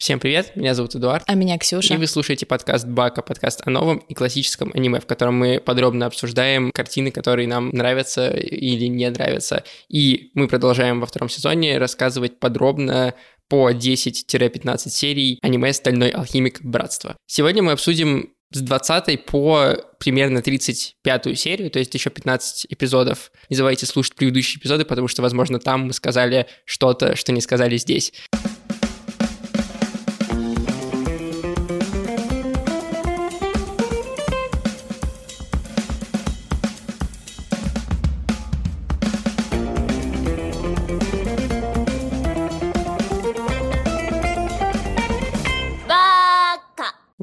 Всем привет, меня зовут Эдуард. А меня Ксюша. И вы слушаете подкаст Бака, подкаст о новом и классическом аниме, в котором мы подробно обсуждаем картины, которые нам нравятся или не нравятся. И мы продолжаем во втором сезоне рассказывать подробно по 10-15 серий аниме «Стальной алхимик. Братство». Сегодня мы обсудим с 20 по примерно 35 серию, то есть еще 15 эпизодов. Не забывайте слушать предыдущие эпизоды, потому что, возможно, там мы сказали что-то, что не сказали здесь.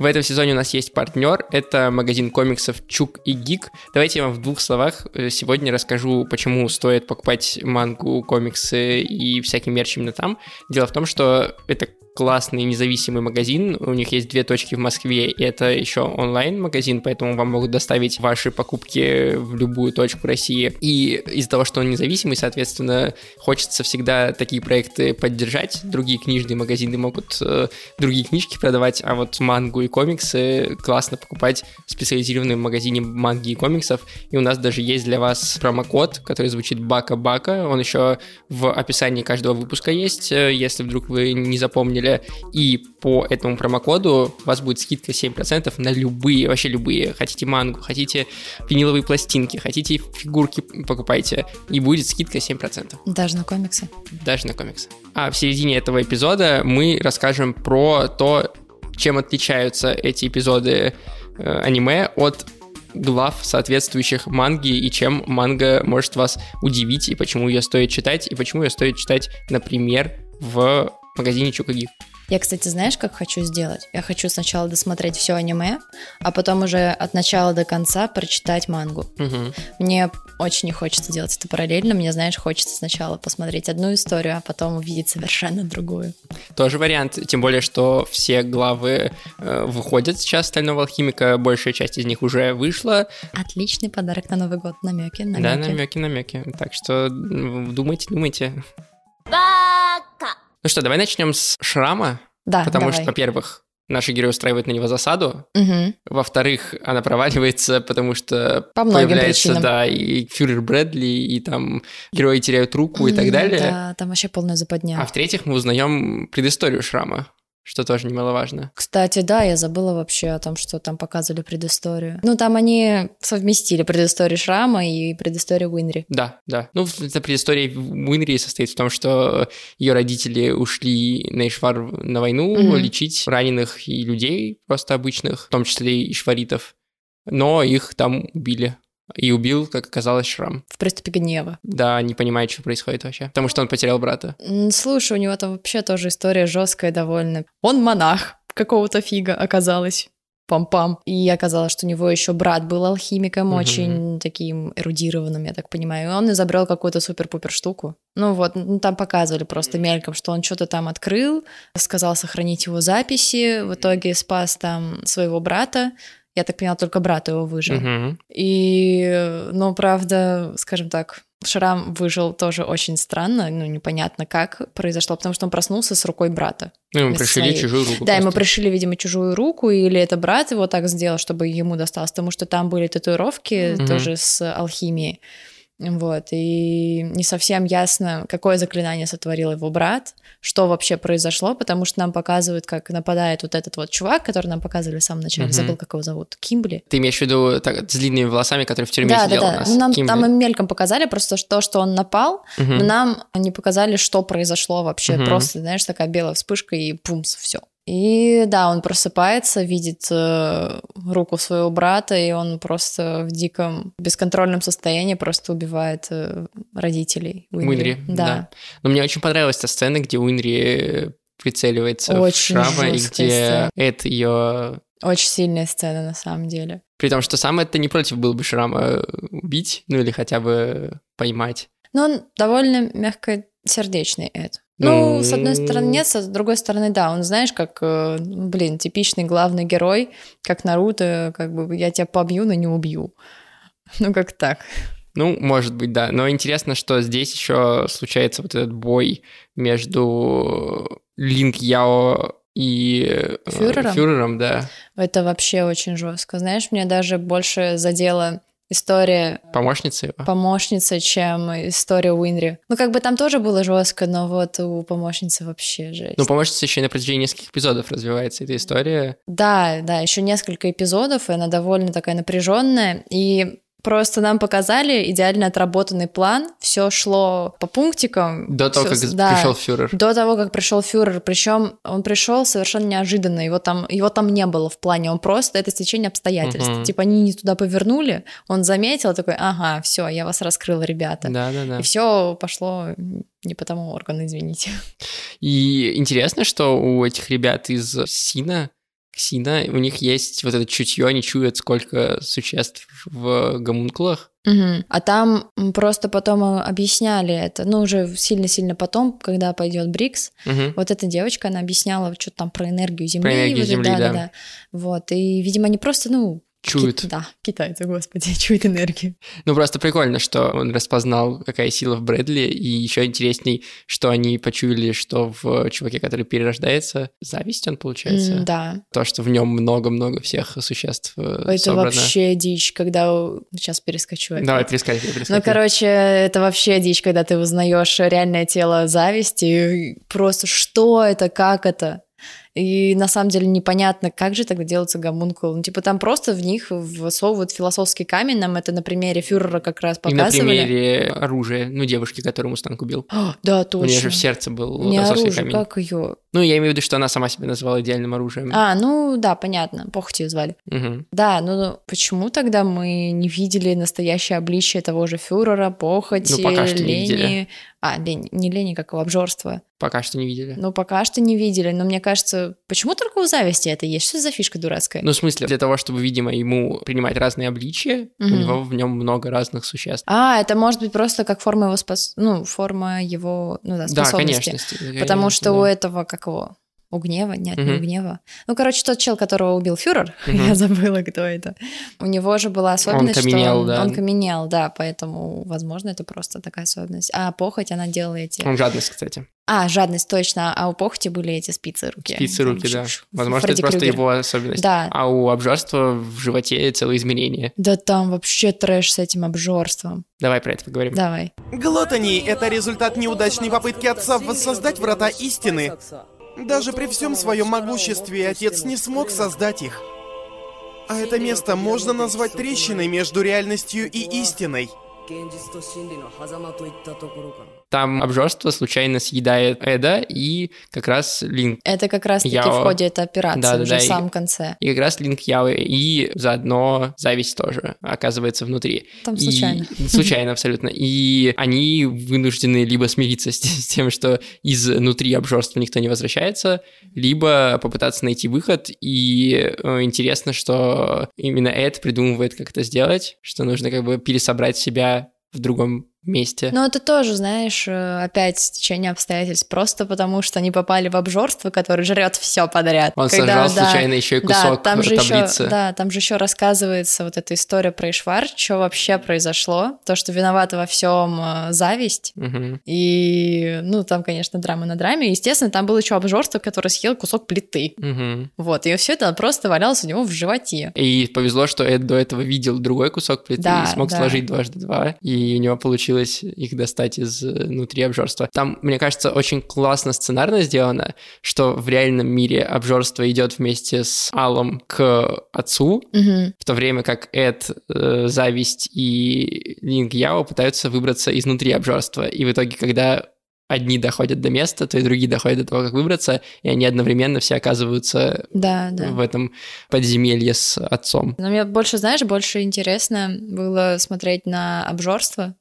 Этом сезоне у нас есть партнер, это магазин комиксов Чук и Гик. Давайте я вам в двух словах э, сегодня расскажу, почему стоит покупать мангу, комиксы и всякий мерч именно там. Дело в том, что это классный независимый магазин. У них есть две точки в Москве, и это еще онлайн-магазин, поэтому вам могут доставить ваши покупки в любую точку России. И из-за того, что он независимый, соответственно, хочется всегда такие проекты поддержать. Другие книжные магазины могут э, другие книжки продавать, а вот мангу и комиксы классно покупать в специализированном магазине манги и комиксов. И у нас даже есть для вас промокод, который звучит Бака-Бака. Он еще в описании каждого выпуска есть, э, если вдруг вы не запомнили деле. И по этому промокоду у вас будет скидка 7% на любые, вообще любые. Хотите мангу, хотите виниловые пластинки, хотите фигурки покупайте. И будет скидка 7%. Даже на комиксы? Даже на комиксы. А в середине этого эпизода мы расскажем про то, чем отличаются эти эпизоды э, аниме от глав соответствующих манги и чем манга может вас удивить и почему ее стоит читать и почему ее стоит читать, например, в магазине Чукагиф. Я, кстати, знаешь, как хочу сделать? Я хочу сначала досмотреть все аниме, а потом уже от начала до конца прочитать мангу. Угу. Мне очень не хочется делать это параллельно. Мне, знаешь, хочется сначала посмотреть одну историю, а потом увидеть совершенно другую. Тоже вариант. Тем более, что все главы э, выходят сейчас «Стального алхимика», большая часть из них уже вышла. Отличный подарок на Новый год. Намеки, намеки. Да, намеки, намеки. Так что думайте, думайте. Ну что, давай начнем с шрама. Да, Потому давай. что, во-первых, наши герои устраивают на него засаду. Угу. Во-вторых, она проваливается, потому что По многим появляется, причинам. да, и фюрер Брэдли, и там герои теряют руку и так далее. Да, там вообще полная западня. А в-третьих, мы узнаем предысторию шрама, что тоже немаловажно. Кстати, да, я забыла вообще о том, что там показывали предысторию. Ну, там они совместили предысторию Шрама и предысторию Уинри. Да, да. Ну, эта предыстория Уинри состоит в том, что ее родители ушли на Ишвар на войну Мгм. лечить раненых и людей, просто обычных, в том числе и ишваритов. Но их там убили. И убил, как оказалось, Шрам. В приступе гнева. Да, не понимает, что происходит вообще. Потому что он потерял брата. Слушай, у него там вообще тоже история жесткая довольно. Он монах какого-то фига оказалось. Пам-пам. И оказалось, что у него еще брат был алхимиком, Мгм. очень таким эрудированным, я так понимаю. И он изобрел какую-то супер-пупер штуку. Ну вот, ну, там показывали просто мельком, что он что-то там открыл, сказал сохранить его записи, в итоге спас там своего брата. Я так поняла, только брат его выжил. Мгм. И, ну, правда, скажем так, Шрам выжил тоже очень странно, ну, непонятно как произошло, потому что он проснулся с рукой брата. Ну, ему пришили своей. чужую руку. Да, ему просто. пришили, видимо, чужую руку, или это брат его так сделал, чтобы ему досталось, потому что там были татуировки Мгм. тоже с алхимией. Вот, и не совсем ясно, какое заклинание сотворил его брат, что вообще произошло, потому что нам показывают, как нападает вот этот вот чувак, который нам показывали в самом начале, Мгм. забыл, как его зовут, Кимбли. Ты имеешь в виду так, с длинными волосами, который в тюрьме Да, да, сидел у да. нас? Ну, нам Кимбли? там мельком показали просто то, что он напал, Мгм. но нам не показали, что произошло вообще. Мгм. Просто, знаешь, такая белая вспышка и пумс, все. И да, он просыпается, видит э, руку своего брата, и он просто в диком бесконтрольном состоянии просто убивает э, родителей Уинри. Уинри, да. да. Но мне очень понравилась та сцена, где Уинри прицеливается Очень в Шрама, и где. Эд ее... Очень сильная сцена на самом деле. При том, что сам это не против был бы Шрама убить, ну или хотя бы поймать. Но он довольно мягкосердечный, Эд. Ну, Ну. с одной стороны нет, с другой стороны да. Он, знаешь, как, э, блин, типичный главный герой, как Наруто, как бы я тебя побью, но не убью. Ну, как так. Ну, может быть, да. Но интересно, что здесь еще случается вот этот бой между Линк Яо и э, Фюрером? фюрером, да. Это вообще очень жестко. Знаешь, мне даже больше задела история Помощница его. помощницы, чем история Уинри. Ну, как бы там тоже было жестко, но вот у помощницы вообще жесть. Ну, помощница еще и на протяжении нескольких эпизодов развивается эта история. Да, да, еще несколько эпизодов, и она довольно такая напряженная. И просто нам показали идеально отработанный план, все шло по пунктикам. До того, как да, пришел фюрер. До того, как пришел фюрер, причем он пришел совершенно неожиданно, его там, его там не было в плане, он просто это стечение обстоятельств. Мгм. Типа они не туда повернули, он заметил такой, ага, все, я вас раскрыл, ребята. Да, да, да. И все пошло не по тому органу, извините. И интересно, что у этих ребят из Сина, Ксина, у них есть вот это чутье, они чуют, сколько существ в гомункулах. Мгм. А там просто потом объясняли это, ну уже сильно-сильно потом, когда пойдет Брикс, Мгм. вот эта девочка, она объясняла что-то там про энергию Земли. энергию вот Земли, да. да-да-да. Вот, и, видимо, они просто, ну... Чуют. ки- Да, китайцы, господи, чуют энергию. Ну, просто прикольно, что он распознал, какая сила в Брэдли, и еще интересней, что они почуяли, что в чуваке, который перерождается, зависть он, получается. М, Да, То, что в нем много-много всех существ э, это собрано. вообще дичь, когда... Сейчас перескочу. опять. Давай, перескакивай, Ну, перескакивай. короче, это вообще дичь, когда ты узнаешь реальное тело зависти, и просто что это, как это. И на самом деле непонятно, как же тогда делается гомункул. Ну, типа там просто в них всовывают философский камень. Нам это на примере фюрера как раз И на показывали. примере оружия, ну, девушки, которую Мустанг убил. А, да, У нее же точно. в сердце был Не оружие, камень. как ее? Ну, я имею в виду, что она сама себя называла идеальным оружием. А, ну да, понятно, похоть ее звали. Мгм. Да, ну почему тогда мы не видели настоящее обличие того же фюрера, похоти, Ну, пока что не лени? видели. А, лень, не лени, как его обжорство. Пока что не видели. Ну, пока что не видели, но мне кажется, почему только у зависти это есть? Что за фишка дурацкая? Ну, в смысле, для того, чтобы, видимо, ему принимать разные обличия, у Мгм. него в нем много разных существ. А, это может быть просто как форма его спос... ну, форма его ну, да, Да, способности. конечно. Потому что у да. этого, как его, у гнева? Нет, не Мгм. у гнева. Ну, короче, тот чел, которого убил фюрер, Мгм. я забыла, кто это. У него же была особенность, каменел, что он, да. он каменел, да, поэтому, возможно, это просто такая особенность. А похоть, она делала эти... Он жадность, кстати. А, жадность, точно. А у похоти были эти спицы руки. Спицы Там руки, да. Возможно, Фредди это просто Крюгер. его особенность. Да. А у обжорства в животе целое измерение. Да там вообще трэш с этим обжорством. Давай про это поговорим. Давай. Глотани — это результат неудачной попытки отца воссоздать врата истины. Даже при всем своем могуществе отец не смог создать их. А это место можно назвать трещиной между реальностью и истиной. Там обжорство случайно съедает Эда и как раз Линк. Это как раз-таки в ходе этой операции, да, уже да, в самом и, конце. И как раз Линк Яо и заодно зависть тоже оказывается внутри. Там случайно. И, случайно абсолютно. И они вынуждены либо смириться с, с тем, что изнутри обжорства никто не возвращается, либо попытаться найти выход. И э, интересно, что именно Эд придумывает, как это сделать, что нужно как бы пересобрать себя в другом месте. Но это тоже, знаешь, э, опять стечение обстоятельств, просто потому что они попали в обжорство, который жрет все подряд. Он Когда, сожрал да, случайно еще и да, кусок там же таблицы. Еще, да, там же еще рассказывается вот эта история про Ишвар, что вообще произошло, то, что виновата во всем э, зависть. Мгм. И, ну, там, конечно, драма на драме. Естественно, там было еще обжорство, которое съел кусок плиты. Мгм. Вот, и все это просто валялось у него в животе. И повезло, что Эд до этого видел другой кусок плиты Да, и смог да. сложить дважды два, и у него получилось их достать из э, внутри обжорства. Там, мне кажется, очень классно сценарно сделано, что в реальном мире обжорство идет вместе с Аллом к отцу, Мгм. в то время как Эд, э, Зависть и Линк Яо пытаются выбраться изнутри обжорства. И в итоге, когда одни доходят до места, то и другие доходят до того, как выбраться, и они одновременно все оказываются Да, да. в этом подземелье с отцом. Но мне больше, знаешь, больше интересно было смотреть на обжорство,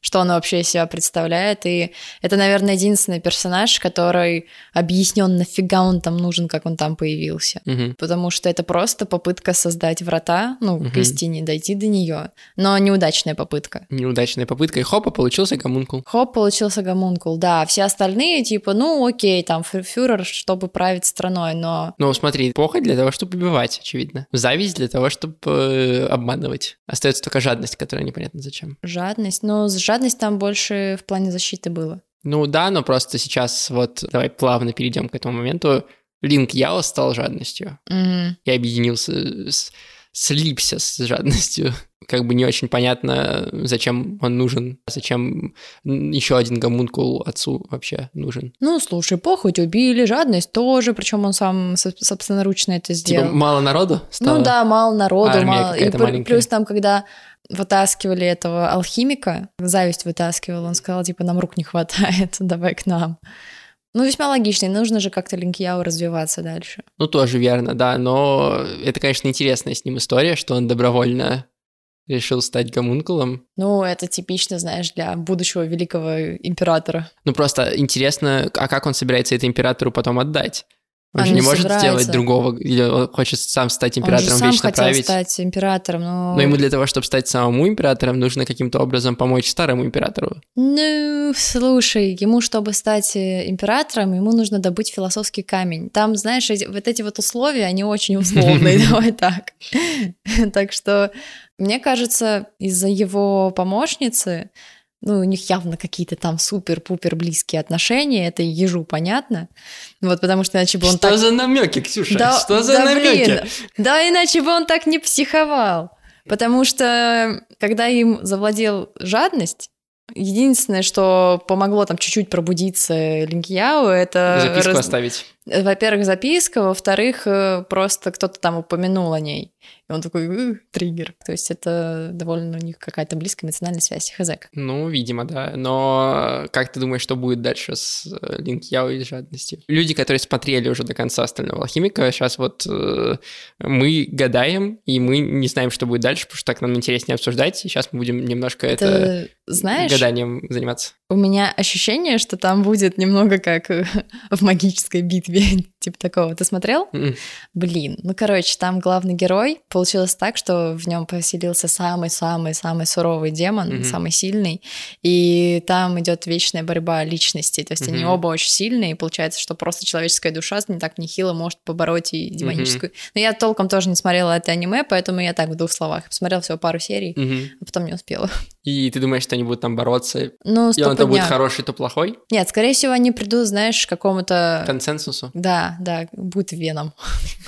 что оно вообще из себя представляет. И это, наверное, единственный персонаж, который объяснен, нафига он там нужен, как он там появился. Мгм. Потому что это просто попытка создать врата, ну, Мгм. к истине, дойти до нее. Но неудачная попытка. Неудачная попытка, и хопа, получился гомункул. Хоп, получился гомункул, да. Все остальные, типа, ну, окей, там, фю- фюрер, чтобы править страной, но Ну, смотри, похоть для того, чтобы убивать, очевидно. Зависть для того, чтобы обманывать. Остается только жадность, которая непонятно зачем. жадность, ну, жадность там больше в плане защиты было. Ну да, но просто сейчас вот давай плавно перейдем к этому моменту. Линк Яо стал жадностью Мгм. и объединился, с- слипся с жадностью. Как бы не очень понятно, зачем он нужен, зачем еще один гомункул отцу вообще нужен. Ну, слушай, похоть убили, жадность тоже, причем он сам со- собственноручно это Типа сделал. мало народу стало? Ну да, мало народу, Армия мало. И маленькая. плюс там, когда вытаскивали этого алхимика, зависть вытаскивал, он сказал, типа, нам рук не хватает, давай к нам. Ну, весьма логично, и нужно же как-то Линкьяо развиваться дальше. Ну, тоже верно, да, но это, конечно, интересная с ним история, что он добровольно решил стать гомункулом. Ну, это типично, знаешь, для будущего великого императора. Ну, просто интересно, а как он собирается это императору потом отдать? Он Он же не не может собирается. сделать другого, или он хочет сам стать он императором, же сам вечно хотел править. стать императором, но... Но ему для того, чтобы стать самому императором, нужно каким-то образом помочь старому императору. Ну, слушай, ему, чтобы стать э, императором, ему нужно добыть философский камень. Там, знаешь, вот эти вот условия, они очень условные, давай так. Так что, мне кажется, из-за его помощницы, ну, у них явно какие-то там супер-пупер близкие отношения, это ежу понятно. Вот, потому что иначе бы он что так... за намеки, Ксюша? Да, что за да, намеки? блин, да, иначе бы он так не психовал. Потому что, когда им завладел жадность, единственное, что помогло там чуть-чуть пробудиться Линкьяо, это... Записку раз- оставить. Во-первых, записка, во-вторых, э, просто кто-то там упомянул о ней. И он такой, «Ух, триггер. То есть это довольно у них какая-то близкая эмоциональная связь, хз. Ну, видимо, да. Но как ты думаешь, что будет дальше с э, Линк Яо и жадностью? Люди, которые смотрели уже до конца остального алхимика, сейчас вот э, мы гадаем, и мы не знаем, что будет дальше, потому что так нам интереснее обсуждать. И сейчас мы будем немножко это, Это, знаешь, гаданием заниматься. у меня ощущение, что там будет немного как э, в магической битве, типа такого. Ты смотрел? М. Блин, ну короче, там главный герой получилось так, что в нем поселился самый-самый-самый суровый демон, Мгм. самый сильный, и там идет вечная борьба личностей, то есть они Мгм. оба очень сильные, и получается, что просто человеческая душа не так нехило может побороть и демоническую. Но я толком тоже не смотрела это аниме, поэтому я так в двух словах посмотрела всего пару серий, Мгм. а потом не успела. И ты думаешь, что они будут там бороться, Ну, и он то будет хороший, то плохой? Нет, скорее всего, они придут, знаешь, к какому-то... Консенсусу? Да, да, будет веном.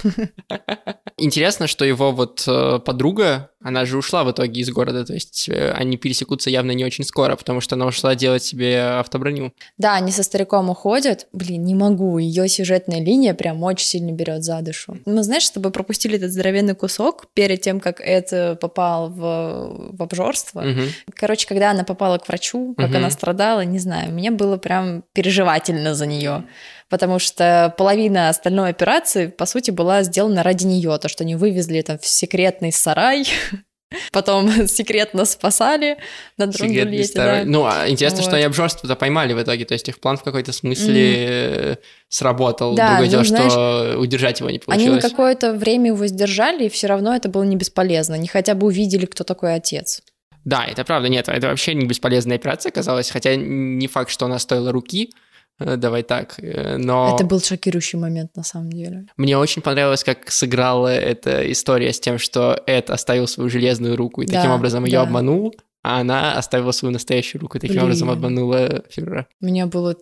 Интересно, что его вот э, подруга, она же ушла в итоге из города, то есть э, они пересекутся явно не очень скоро, потому что она ушла делать себе автоброню. Да, они со стариком уходят. Блин, не могу. Ее сюжетная линия прям очень сильно берет за душу. Мы, знаешь, с тобой пропустили этот здоровенный кусок перед тем, как это попал в, в обжорство. Мгм. Короче, когда она попала к врачу, как Мгм. она страдала, не знаю, мне было прям переживательно за нее. Потому что половина остальной операции, по сути, была сделана ради нее. То, что они вывезли там в секретный сарай, потом секретно спасали на старый- да. Ну, а интересно, что Вот. они обжорство-то поймали в итоге, то есть их план в какой-то смысле э, сработал. Да, Другое ну, дело, знаешь, что удержать его не Они на получилось. какое-то время его сдержали, и все равно это было не бесполезно. Они хотя бы увидели, кто такой отец. Да, это правда, нет, это вообще не бесполезная операция оказалась, хотя не факт, что она стоила руки, э, давай так, э, но Это был шокирующий момент на самом деле. мне очень понравилось, как сыграла эта история с тем, что Эд оставил свою железную руку и таким Да, образом ее да. обманул, а она оставила свою настоящую руку и таким Блин. образом обманула Фюрера. Мне было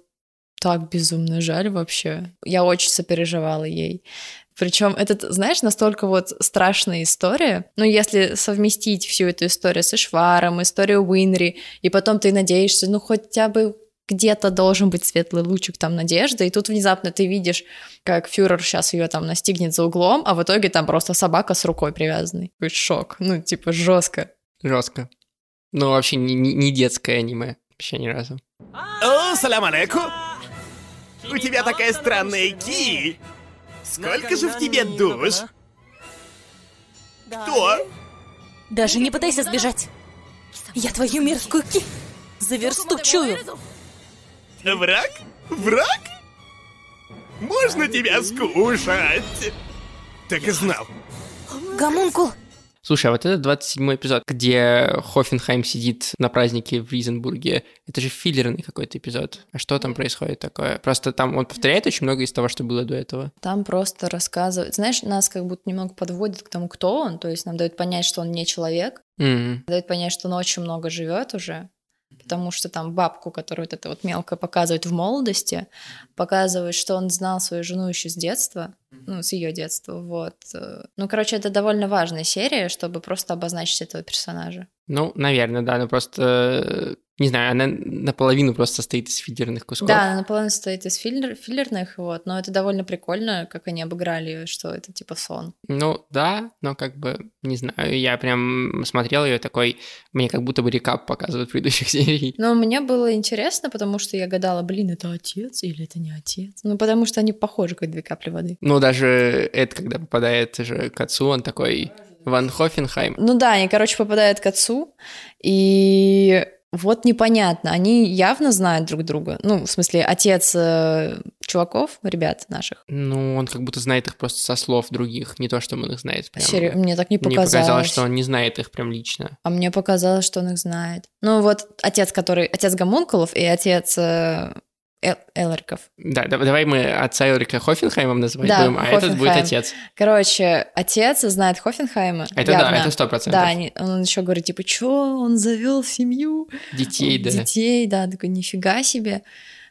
так безумно жаль вообще. Я очень сопереживала ей. Причем это, знаешь, настолько вот страшная история. Ну, если совместить всю эту историю с Ишваром, историю Уинри, и потом ты надеешься, ну, хотя бы где-то должен быть светлый лучик там надежды, и тут внезапно ты видишь, как фюрер сейчас ее там настигнет за углом, а в итоге там просто собака с рукой привязанной. Какой шок. Ну, типа, жестко. Жестко. Ну, вообще не, не- не детское аниме. Вообще ни разу. О, салям алейкум! У тебя такая странная ки! Сколько же в тебе душ? Кто? Даже не пытайся сбежать. Я твою мерзкую ки за версту чую. Враг? Враг? Можно тебя скушать? Так и знал. Гомункул, Слушай, а вот этот 27 эпизод, где Хофенхайм сидит на празднике в Ризенбурге, это же филлерный какой-то эпизод. А что там происходит такое? Просто там он повторяет очень много из того, что было до этого. Там просто рассказывают. Знаешь, нас как будто немного подводит к тому, кто он. То есть нам дают понять, что он не человек. Мгм. Дают понять, что он очень много живет уже. потому что там бабку, которую вот это вот мелко показывает в молодости, показывает, что он знал свою жену еще с детства, ну, с ее детства, вот. Ну, короче, это довольно важная серия, чтобы просто обозначить этого персонажа. Ну, наверное, да, но просто не знаю, она наполовину просто состоит из филлерных кусков. Да, она наполовину состоит из филлер, филлерных, вот, но это довольно прикольно, как они обыграли, что это типа сон. Ну, да, но как бы, не знаю, я прям смотрел ее такой, мне как будто бы рекап показывают предыдущих серий. Но мне было интересно, потому что я гадала, блин, это отец или это не отец? Ну, потому что они похожи, как две капли воды. Ну, даже это, когда попадает же к отцу, он такой... Ван Хофенхайм. Ну да, они, короче, попадают к отцу, и вот непонятно, они явно знают друг друга. Ну, в смысле, отец э, чуваков, ребят наших. Ну, он как будто знает их просто со слов других, не то, что он их знает. Прям. Сери... Мне так не показалось. Мне показалось, что он не знает их прям лично. А мне показалось, что он их знает. Ну, вот отец, который... Отец Гомункулов и отец э, Эл Элриков. Да, давай мы отца Элрика Хофенхаймом называть да, будем, а Хофенхайм. этот будет отец. Короче, отец знает Хофенхайма. Это явно. да, это сто процентов. Да, они, он еще говорит, типа, что он завел семью? Детей, да. Детей, да, такой, нифига себе.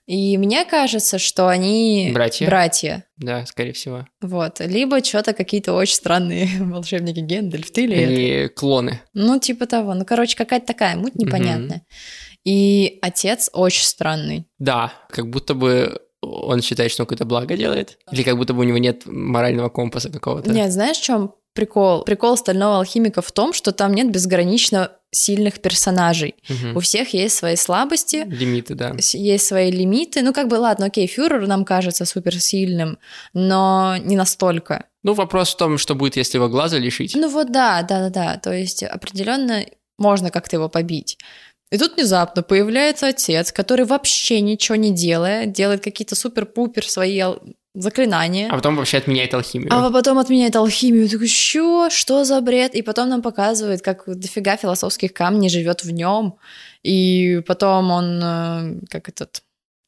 И мне кажется, что они братья. братья. Да, скорее всего. Вот. Либо что-то какие-то очень странные волшебники Гендальф, ты или Или клоны. Ну, типа того. Ну, короче, какая-то такая муть непонятная. Mm-hmm. И отец очень странный. Да, как будто бы он считает, что он какое-то благо делает. Или как будто бы у него нет морального компаса какого-то. Нет, знаешь, в чем прикол? Прикол стального алхимика в том, что там нет безгранично сильных персонажей. Угу. У всех есть свои слабости. Лимиты, да. Есть свои лимиты. Ну, как бы, ладно, окей, фюрер нам кажется суперсильным, но не настолько. Ну, вопрос в том, что будет, если его глаза лишить. Ну вот да, да, да, да. То есть определенно можно как-то его побить. И тут внезапно появляется отец, который вообще ничего не делая, делает какие-то супер-пупер свои заклинания. А потом вообще отменяет алхимию. А потом отменяет алхимию. Я такой, что? Что за бред? И потом нам показывает, как дофига философских камней живет в нем. И потом он, э, как этот,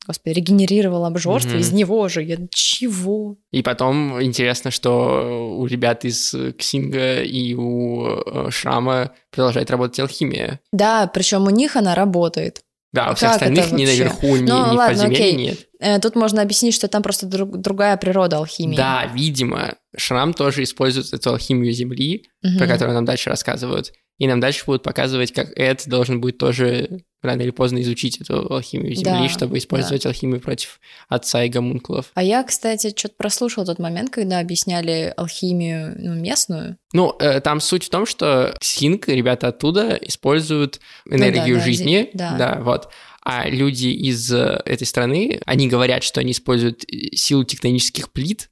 господи, регенерировал обжорство mm-hmm. из него же. Я чего? И потом интересно, что у ребят из Ксинга и у э, Шрама продолжает работать алхимия. Да, причем у них она работает. Да, у всех как остальных ни наверху, ни, ну, ни ладно, в подземелье окей. нет. Э, тут можно объяснить, что там просто друг, другая природа алхимии. Да, видимо. Шрам тоже использует эту алхимию Земли, угу. про которую нам дальше рассказывают. И нам дальше будут показывать, как Эд должен будет тоже рано или поздно изучить эту алхимию Земли, да, чтобы использовать да. алхимию против отца и гомункулов. А я, кстати, что-то прослушал тот момент, когда объясняли алхимию ну, местную. Ну, э, там суть в том, что Синк, ребята оттуда, используют энергию ну, да, жизни. Да, да, вот. А люди из э, этой страны, они говорят, что они используют э, силу тектонических плит,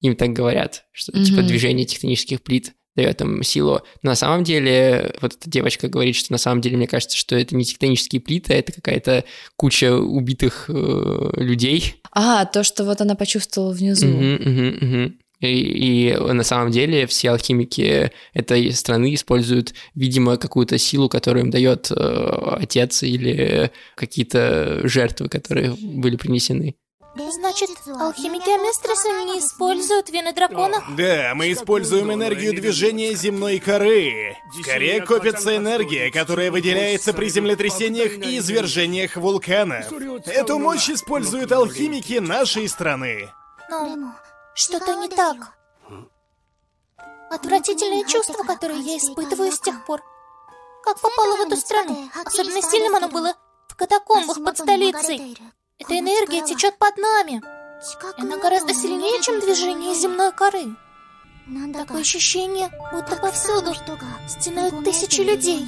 им так говорят, что mm-hmm. типа движение тектонических плит дает им силу. Но на самом деле, вот эта девочка говорит, что на самом деле мне кажется, что это не тектонические плиты, а это какая-то куча убитых э, людей. А, то, что вот она почувствовала внизу. Угу, угу, угу. И, и на самом деле все алхимики этой страны используют, видимо, какую-то силу, которую им дает э, отец или какие-то жертвы, которые были принесены. Значит, алхимики Аместроса не используют вены дракона? Да, мы используем энергию движения земной коры. В коре копится энергия, которая выделяется при землетрясениях и извержениях вулканов. Эту мощь используют алхимики нашей страны. Но что-то не так. Отвратительное чувство, которое я испытываю с тех пор. Как попало в эту страну? Особенно сильным оно было в катакомбах под столицей. Эта энергия течет под нами. Она гораздо сильнее, чем движение земной коры. Такое ощущение, будто повсюду стенают тысячи людей.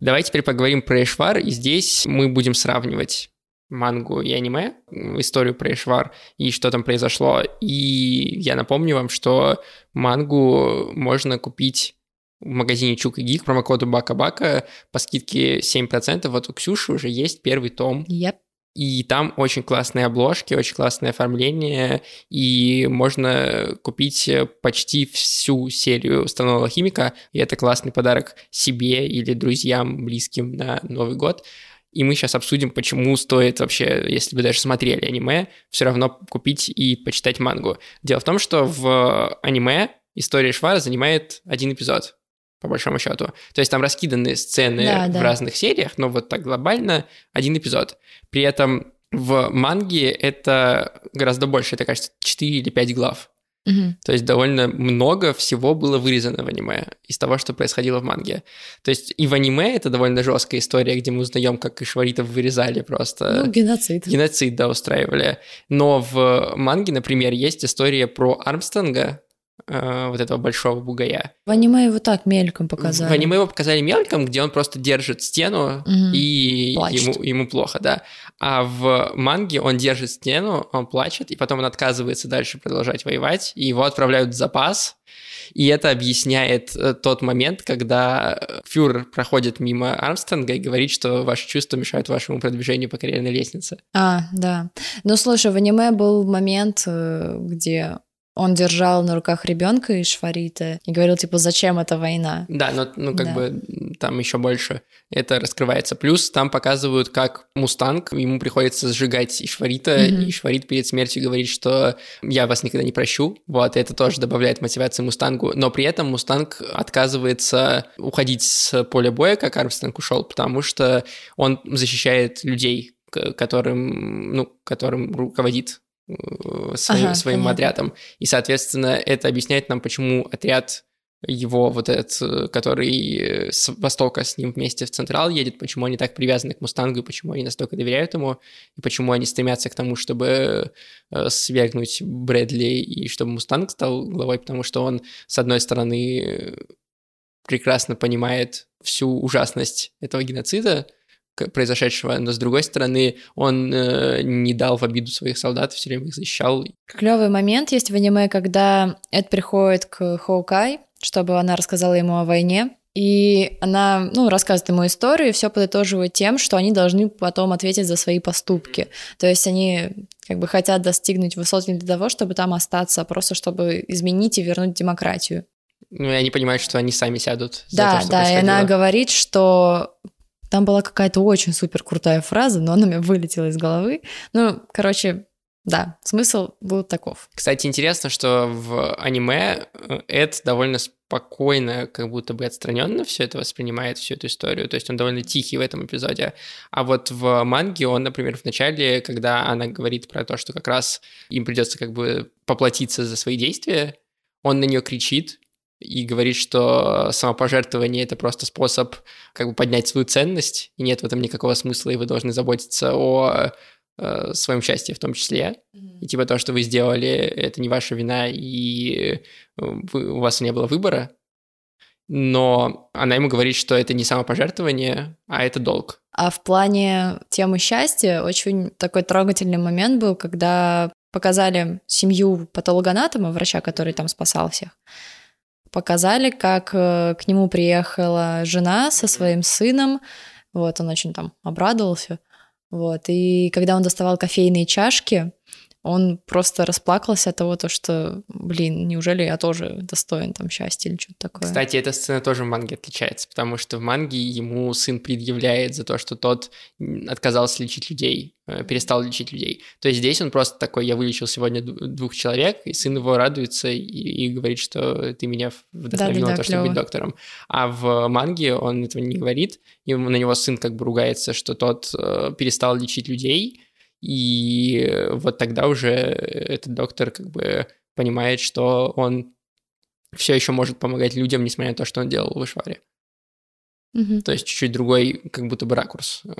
Давайте теперь поговорим про Ишвар, и здесь мы будем сравнивать мангу и аниме, историю про Ишвар и что там произошло. И я напомню вам, что мангу можно купить в магазине Чук и Гик промокоду Бака-Бака по скидке 7%. Вот у Ксюши уже есть первый том. Yep. И там очень классные обложки, очень классное оформление, и можно купить почти всю серию «Стального алхимика», и это классный подарок себе или друзьям, близким на Новый год. И мы сейчас обсудим, почему стоит вообще, если вы даже смотрели аниме, все равно купить и почитать мангу. Дело в том, что в аниме история Швара занимает один эпизод. По большому счету. То есть там раскиданы сцены Да, в да. разных сериях, но вот так глобально один эпизод. При этом в манге это гораздо больше, это, кажется, 4 или 5 глав. Мгм. То есть довольно много всего было вырезано в аниме из того, что происходило в манге. То есть и в аниме это довольно жесткая история, где мы узнаем, как ишваритов вырезали просто. Ну, геноцид. Геноцид, да, устраивали. Но в манге, например, есть история про Армстронга, э, вот этого большого бугая. В аниме его так мельком показали. В аниме его показали мельком, где он просто держит стену, Мгм. и Плачет. ему, ему плохо, да. А в манге он держит стену, он плачет, и потом он отказывается дальше продолжать воевать, и его отправляют в запас. И это объясняет э, тот момент, когда э, фюрер проходит мимо Армстронга и говорит, что ваши чувства мешают вашему продвижению по карьерной лестнице. А, да. Ну, слушай, в аниме был момент, где он держал на руках ребенка из Шварита и говорил, типа, зачем эта война? Да, но ну как Да. бы там еще больше это раскрывается. Плюс там показывают, как Мустанг, ему приходится сжигать Ишварита, Мгм. и Ишварит перед смертью говорит, что я вас никогда не прощу. Вот, и это тоже добавляет мотивации Мустангу. Но при этом Мустанг отказывается уходить с поля боя, как Армстронг ушел, потому что он защищает людей, которым, ну, которым руководит э, своим, Ага, своим понятно. отрядом. И, соответственно, это объясняет нам, почему отряд его вот этот, э, который э, с востока с ним вместе в Централ едет, почему они так привязаны к Мустангу, и почему они настолько доверяют ему, и почему они стремятся к тому, чтобы э, свергнуть Брэдли, и чтобы Мустанг стал главой, потому что он, с одной стороны, э, прекрасно понимает всю ужасность этого геноцида, произошедшего, но с другой стороны, он э, не дал в обиду своих солдат, все время их защищал. Клевый момент есть в аниме, когда Эд приходит к Хоукай, чтобы она рассказала ему о войне. И она, ну, рассказывает ему историю, и все подытоживает тем, что они должны потом ответить за свои поступки. То есть они как бы хотят достигнуть высот не для того, чтобы там остаться, а просто чтобы изменить и вернуть демократию. Ну, и они понимают, что они сами сядут за да, то, что да, и она говорит, что там была какая-то очень супер крутая фраза, но она меня вылетела из головы. Ну, короче, да, смысл был таков. Кстати, интересно, что в аниме э, Эд довольно спокойно, как будто бы отстраненно все это воспринимает, всю эту историю. То есть он довольно тихий в этом эпизоде. А вот в манге он, например, в начале, когда она говорит про то, что как раз им придется как бы поплатиться за свои действия, он на нее кричит и говорит, что самопожертвование это просто способ как бы поднять свою ценность, и нет в этом никакого смысла, и вы должны заботиться о э, своем счастье в том числе. И типа то, что вы сделали, это не ваша вина, и э, вы- у вас не было выбора. Но она ему говорит, что это не самопожертвование, а это долг. А в плане темы счастья очень такой трогательный момент был, когда показали семью патологоанатома, врача, который там спасал всех. Показали, как э, к нему приехала жена со своим сыном. Вот, он очень там обрадовался. Вот, и когда он доставал кофейные чашки, он просто расплакался от того, то, что, блин, неужели я тоже достоин там счастья или что-то такое. Кстати, эта сцена тоже в манге отличается, потому что в манге ему сын предъявляет за то, что тот отказался лечить людей, э, перестал лечить людей. То есть здесь он просто такой, я вылечил сегодня двух человек, и сын его радуется и, и говорит, что ты меня вдохновил на Да-да-да, то, чтобы быть доктором. А в манге он этого не говорит, и на него сын как бы ругается, что тот э, перестал лечить людей, и вот тогда уже этот доктор как бы понимает, что он все еще может помогать людям, несмотря на то, что он делал в Ишваре. Мгм. То есть чуть-чуть другой, как будто бы ракурс э,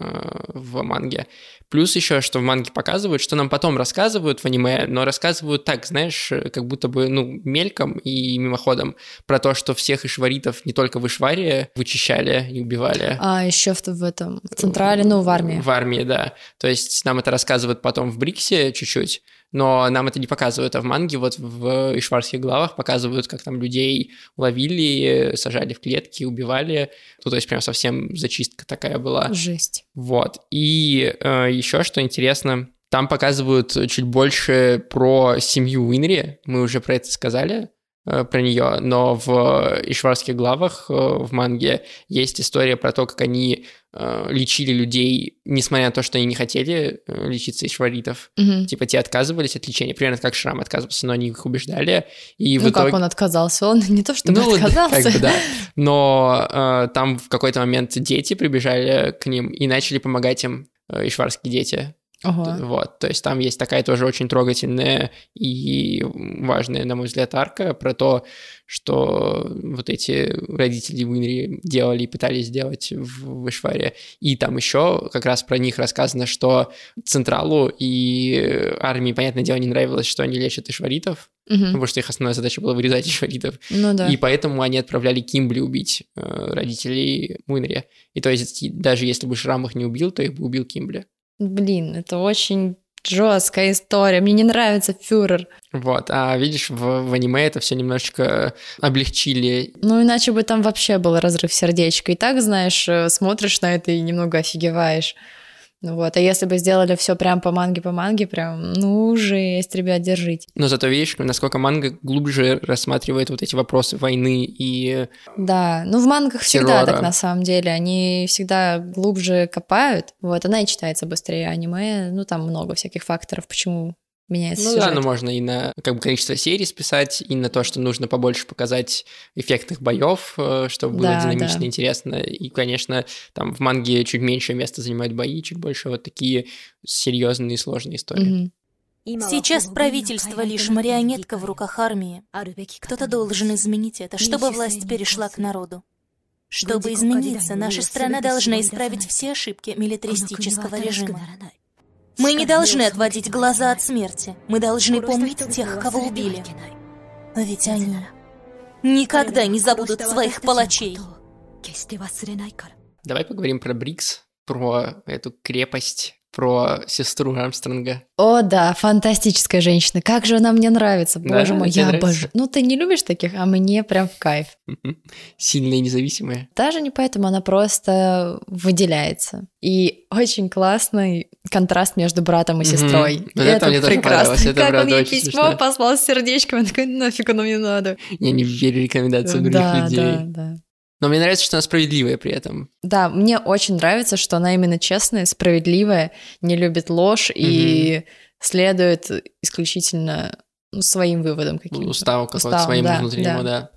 в манге. Плюс еще, что в манге показывают, что нам потом рассказывают в аниме, но рассказывают так, знаешь, как будто бы, ну, мельком и мимоходом про то, что всех ишваритов не только в Ишваре вычищали и убивали. А еще в, в этом, в централе, ну, в армии. В армии, да. То есть нам это рассказывают потом в Бриксе чуть-чуть, но нам это не показывают, а в манге вот в ишварских главах показывают, как там людей ловили, сажали в клетки, убивали. Ну, то есть прям совсем зачистка такая была. Жесть. Вот. И э, еще что интересно, там показывают чуть больше про семью Уинри, мы уже про это сказали, про нее, но в ишварских главах э, в манге есть история про то, как они э, лечили людей, несмотря на то, что они не хотели э, лечиться ишваритов. Мгм. Типа те отказывались от лечения, примерно как Шрам отказывался, но они их убеждали. И в Ну итоге... как он отказался? Он не то чтобы Ну, отказался. как бы да. Но э, там в какой-то момент дети прибежали к ним и начали помогать им, э, ишварские дети. Ого. Вот, то есть там есть такая тоже очень трогательная и важная, на мой взгляд, арка про то, что вот эти родители в Инри делали и пытались сделать в, в Ишваре. И там еще как раз про них рассказано, что Централу и армии, понятное дело, не нравилось, что они лечат ишваритов, Мгм. потому что их основная задача была вырезать ишваритов. Ну да. И поэтому они отправляли Кимбли убить э, родителей Муинри. И то есть даже если бы Шрам их не убил, то их бы убил Кимбли. Блин, это очень жесткая история. Мне не нравится фюрер. Вот, а видишь, в, в аниме это все немножечко облегчили. Ну, иначе бы там вообще был разрыв сердечка. И так, знаешь, э, смотришь на это и немного офигеваешь. Вот, а если бы сделали все прям по манге, по манге, прям, ну, жесть, ребят, держите. Но зато видишь, насколько манга глубже рассматривает вот эти вопросы войны и... Да, ну в мангах всегда Террора. так на самом деле, они всегда глубже копают, вот, она и читается быстрее, аниме, ну там много всяких факторов, почему меняется Ну да, но можно и на как бы, количество серий списать, и на то, что нужно побольше показать эффектных боев, э, чтобы было Да, динамично да. интересно. И, конечно, там в манге чуть меньше места занимают бои, чуть больше вот такие серьезные и сложные истории. Мгм. Сейчас правительство лишь марионетка в руках армии. Кто-то должен изменить это, чтобы власть перешла к народу. Чтобы измениться, наша страна должна исправить все ошибки милитаристического режима. Мы не должны отводить глаза от смерти. Мы должны помнить тех, кого убили. Ведь они никогда не забудут своих палачей. Давай поговорим про Брикс, про эту крепость, про сестру Армстронга. О, да, фантастическая женщина, как же она мне нравится, Да? боже мой, Тебе я обожаю. Ну, ты не любишь таких, а мне прям в кайф. Сильная и независимая. Даже не поэтому, она просто выделяется. И очень классный контраст между братом и сестрой. Вот это мне тоже понравилось, это как он ей письмо смешно. послал с сердечком, она такая, нафиг оно мне надо. Я не верю рекомендациям других да, людей. да, да. Но мне нравится, что она справедливая при этом. Да, мне очень нравится, что она именно честная, справедливая, не любит ложь и следует исключительно ну, своим выводам каким-то. Уставу какого-то Уставом, своему да, внутреннему, да.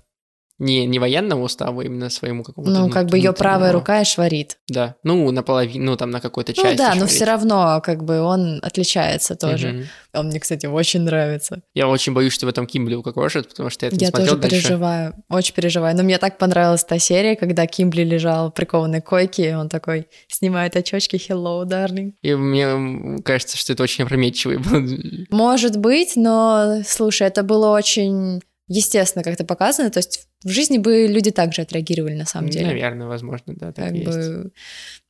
Не, не военному уставу, а именно своему какому-то Ну, как бы ее правая рука и шварит. Да, ну, наполовину, ну, там, на какой-то Ну части. да, но шварит. все равно, как бы он отличается тоже. Мгм. Он мне, кстати, очень нравится. Я очень боюсь, что в этом Кимбли укокошит, потому что я это не Я смотрел тоже дальше. переживаю, очень переживаю. Но мне так понравилась та серия, когда Кимбли лежал в прикованной койке, и он такой снимает очочки «Hello, darling». И мне кажется, что это очень опрометчивый был. Может быть, но, слушай, это было очень естественно как-то показано. То есть в жизни бы люди также отреагировали на самом деле. Наверное, возможно, да, так Как бы...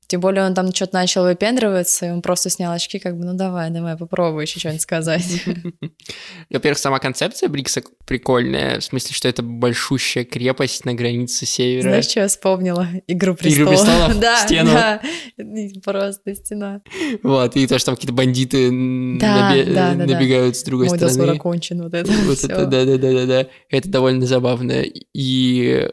Тем более он там что-то начал выпендриваться, и он просто снял очки, как бы, ну давай, давай, попробуй еще что-нибудь сказать. Во-первых, сама концепция Брикса прикольная, в смысле, что это большущая крепость на границе севера. Знаешь, что я вспомнила? «Игру «Игру престолов». престолов»? Да, Стену? да. Просто стена. Вот, и то, что там какие-то бандиты Да, набе- да, да, да. набегают с другой Мой стороны. досур окончен, вот это Вот всё. это, да-да-да-да-да. Это довольно забавно. И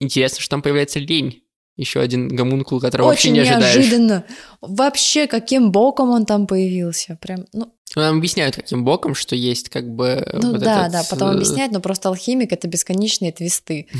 интересно, что там появляется лень. Еще один гомункул, которого вообще Очень не ожидаешь. неожиданно. Вообще, каким боком он там появился? Прям, ну, Ну, Нам объясняют, каким боком, что есть как бы ну вот да, этот, да, потом э, объясняют, но просто алхимик — это бесконечные твисты.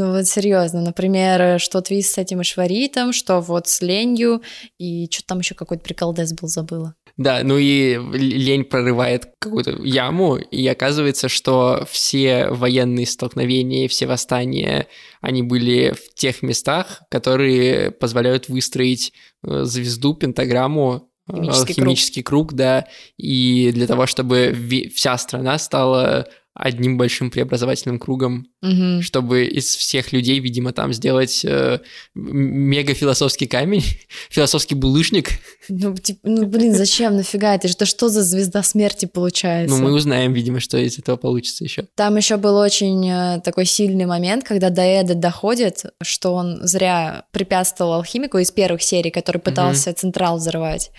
Ну вот серьезно, например, что твист с этим ишваритом, что вот с ленью, и что там еще какой-то приколдес был, забыла. Да, ну и лень прорывает какую-то яму, и оказывается, что все военные столкновения, все восстания, они были в тех местах, которые позволяют выстроить э, звезду, пентаграмму, э, Химический химический круг, да, и для того, чтобы вся страна стала одним большим преобразовательным кругом, Мгм. чтобы из всех людей, видимо, там сделать э, мега философский камень, философский булыжник. Ну, типа, ну, блин, зачем, нафига это? Это что за звезда смерти получается? Ну, мы узнаем, видимо, что из этого получится еще. Там еще был очень э, такой сильный момент, когда до Эда доходит, что он зря препятствовал алхимику из первых серий, который пытался Централ взорвать.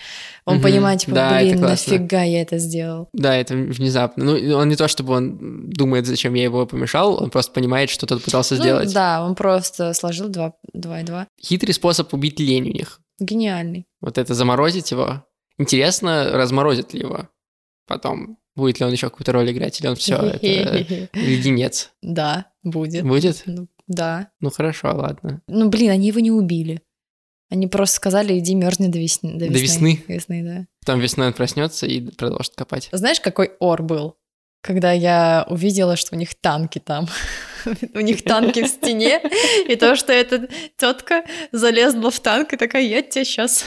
Он Мгм. понимает, типа, Да, блин, нафига я это сделал? Да, это внезапно. Ну, он не то, чтобы он думает, зачем я его помешал, он просто понимает, что тот пытался Ну, сделать. да, он просто сложил 2, 2 и 2. Хитрый способ убить лень у них. Гениальный. Вот это заморозить его. Интересно, разморозит ли его потом. Будет ли он еще какую-то роль играть, или он все, это леденец. Да, будет. Будет? Ну, да. Ну хорошо, ладно. Ну, блин, они его не убили. Они просто сказали, иди мерзни до весны. До До весны? Весны, да. Потом весной он проснется и продолжит копать. Знаешь, какой ор был? Когда я увидела, что у них танки там. У них танки в стене, и то, что эта тетка залезла в танк и такая, я тебя сейчас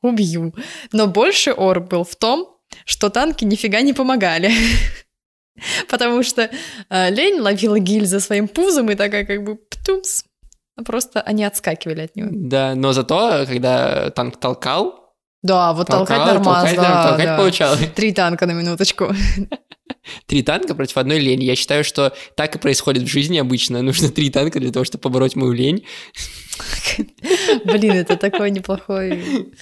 убью. Но больше ор был в том, что танки нифига не помогали. Потому что э, лень ловила гильзы своим пузом и такая как бы птумс. Просто они отскакивали от него. Да, но зато, когда танк толкал, Да, вот толкать толкал, нормально, толкать, да, толкать да. получалось. Три танка на минуточку. Три танка против одной лени. Я считаю, что так и происходит в жизни обычно. Нужно три танка для того, чтобы побороть мою лень. Блин, это такой неплохой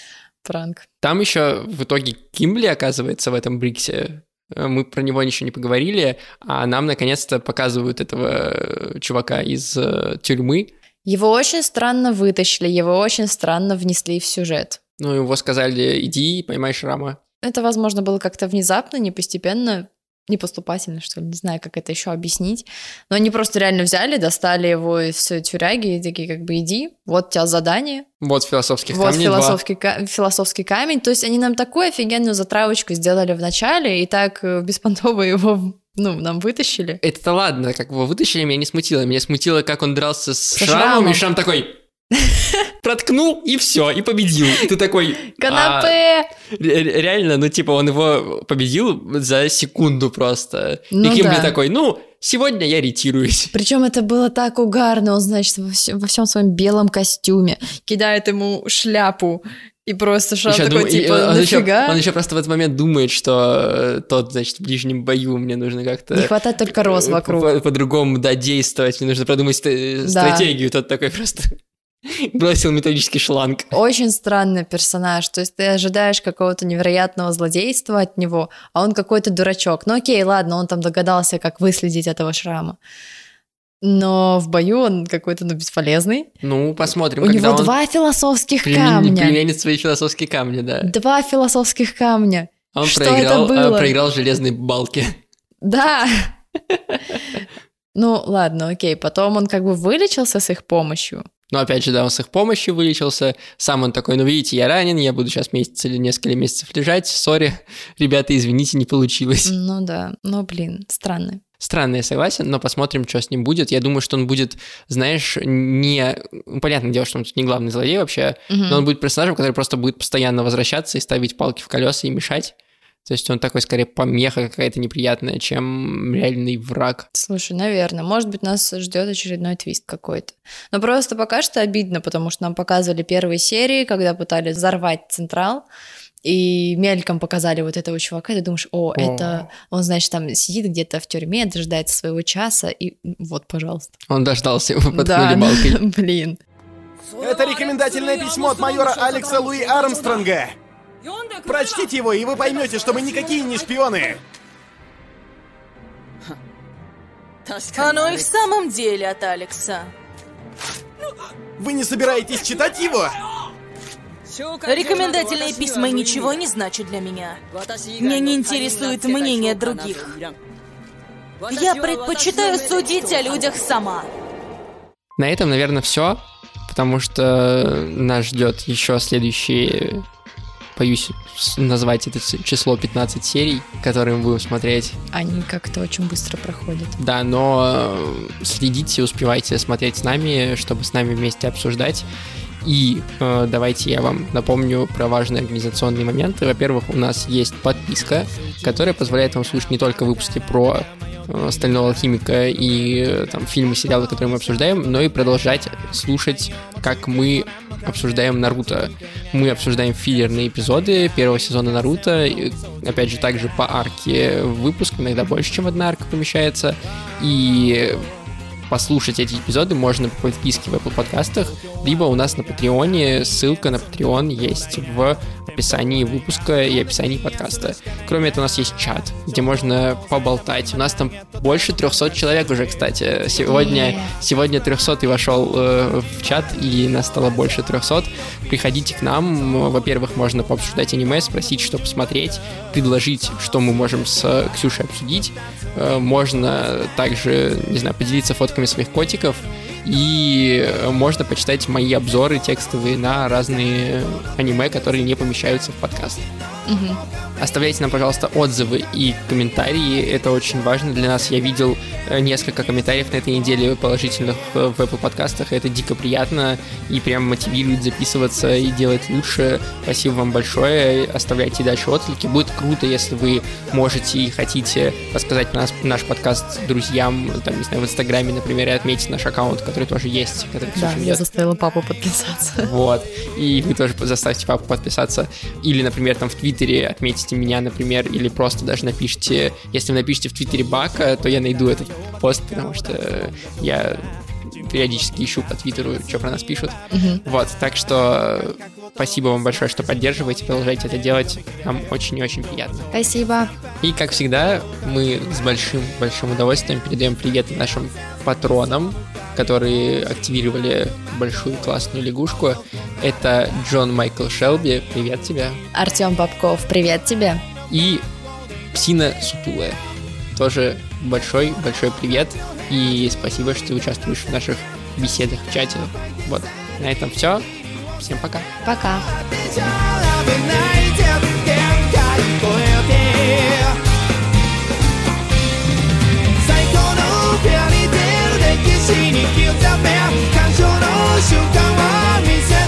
пранк. Там еще в итоге Кимбли оказывается в этом Бриксе. Мы про него ничего не поговорили, а нам наконец-то показывают этого э, чувака из э, тюрьмы. Его очень странно вытащили, его очень странно внесли в сюжет. Ну, его сказали, иди, поймай шрама. Это, возможно, было как-то внезапно, не постепенно, не поступательно, что ли, не знаю, как это еще объяснить. Но они просто реально взяли, достали его из тюряги и такие, как бы, иди, вот у тебя задание, Вот философских вот камней два. философский, ка- философский камень. То есть они нам такую офигенную затравочку сделали в начале, и так э, беспонтово его, ну, нам вытащили. Это ладно, как его вытащили, меня не смутило. Меня смутило, как он дрался с шрамом, шрамом. и шрам такой... Проткнул, и все, и победил. И ты такой... а, Канапе! ре- реально, ну, типа, он его победил за секунду просто. Ну и Кимбли да. такой, ну, сегодня я ретируюсь. Причем это было так угарно, он, значит, во всем своем белом костюме кидает ему шляпу, и просто шрам Ещё такой, дум- типа, он, еще, нафига? он еще просто в этот момент думает, что э, тот, значит, в ближнем бою мне нужно как-то... Не хватает только роз э, вокруг. по- По-другому, да, действовать. Мне нужно продумать Да. стратегию. Тот такой просто бросил металлический шланг. Очень странный персонаж, то есть ты ожидаешь какого-то невероятного злодейства от него, а он какой-то дурачок. Ну окей, ладно, он там догадался, как выследить этого шрама. Но в бою он какой-то, ну, бесполезный. Ну, посмотрим, У него он два философских примен- камня. применит свои философские камни, да. Два философских камня. А Он Что проиграл, это было? а, проиграл железной балке. Да. Ну, ладно, окей. Потом он как бы вылечился с их помощью. Но опять же, да, он с их помощью вылечился. Сам он такой, ну видите, я ранен, я буду сейчас месяц или несколько месяцев лежать. Сори, ребята, извините, не получилось. Ну да, ну блин, странно. Странно, я согласен, но посмотрим, что с ним будет. Я думаю, что он будет, знаешь, не... ну, Понятное дело, что он тут не главный злодей вообще, Мгм. но он будет персонажем, который просто будет постоянно возвращаться и ставить палки в колеса и мешать. То есть он такой, скорее, помеха какая-то неприятная, чем реальный враг. Слушай, наверное, может быть, нас ждет очередной твист какой-то. Но просто пока что обидно, потому что нам показывали первые серии, когда пытались взорвать Централ, и мельком показали вот этого чувака, и ты думаешь, о, это он, значит, там сидит где-то в тюрьме, дожидается своего часа, и вот, пожалуйста. Он дождался, его поткнули Да, балкой. блин. Это рекомендательное письмо от майора Алекса Луи Армстронга. Прочтите его, и вы поймете, что мы никакие не шпионы. Оно и в самом деле от Алекса. Вы не собираетесь читать его? Рекомендательные письма ничего не значат для меня. Меня не интересует мнение других. Я предпочитаю судить о людях сама. На этом, наверное, все, потому что нас ждет еще следующие, боюсь назвать это число 15 серий, которые мы будем смотреть. Они как-то очень быстро проходят. Да, но э, следите, успевайте смотреть с нами, чтобы с нами вместе обсуждать. И э, давайте я вам напомню про важные организационные моменты. Во-первых, у нас есть подписка, которая позволяет вам слушать не только выпуски про э, Стального алхимика и э, там фильмы, сериалы, которые мы обсуждаем, но и продолжать слушать, как мы обсуждаем Наруто. Мы обсуждаем филлерные эпизоды первого сезона Наруто, и, опять же, также по арке выпуск, иногда больше, чем одна арка помещается, и послушать эти эпизоды можно по подписке в Apple подкастах, либо у нас на Патреоне, ссылка на Patreon есть в описании выпуска и описании подкаста. Кроме этого, у нас есть чат, где можно поболтать. У нас там больше 300 человек уже, кстати. Сегодня, сегодня 300 вошел э, в чат, и нас стало больше 300. Приходите к нам. Во-первых, можно пообсуждать аниме, спросить, что посмотреть, предложить, что мы можем с Ксюшей обсудить. Э, можно также, не знаю, поделиться фотками своих котиков и можно почитать мои обзоры текстовые на разные аниме, которые не помещаются в подкаст. Мгм. Оставляйте нам, пожалуйста, отзывы и комментарии. Это очень важно для нас. Я видел э, несколько комментариев на этой неделе положительных э, в Apple подкастах. Это дико приятно и прям мотивирует записываться и делать лучше. Спасибо вам большое. Оставляйте дальше отклики. Будет круто, если вы можете и хотите рассказать нас, наш подкаст друзьям, там, не знаю, в Инстаграме, например, и отметить наш аккаунт, который тоже есть, который Да, я ведет. заставила папу подписаться. Вот. И вы тоже заставьте папу подписаться. Или, например, там в Твиттере отметите меня, например, или просто даже напишите... Если вы напишите в Твиттере Бака, то я найду этот пост, потому что я периодически ищу по Твиттеру, что про нас пишут. Мгм. Вот, так что спасибо вам большое, что поддерживаете, продолжайте это делать. Нам очень и очень приятно. Спасибо. И, как всегда, мы с большим-большим удовольствием передаем привет нашим патронам, которые активировали большую классную лягушку. Это Джон Майкл Шелби, привет тебе. Артем Бабков, привет тебе. И Псина Сутулая, тоже большой-большой привет. И спасибо, что ты участвуешь в наших беседах в чате. Вот, на этом все. Всем пока. Пока. しに刻め感傷の瞬間を見せ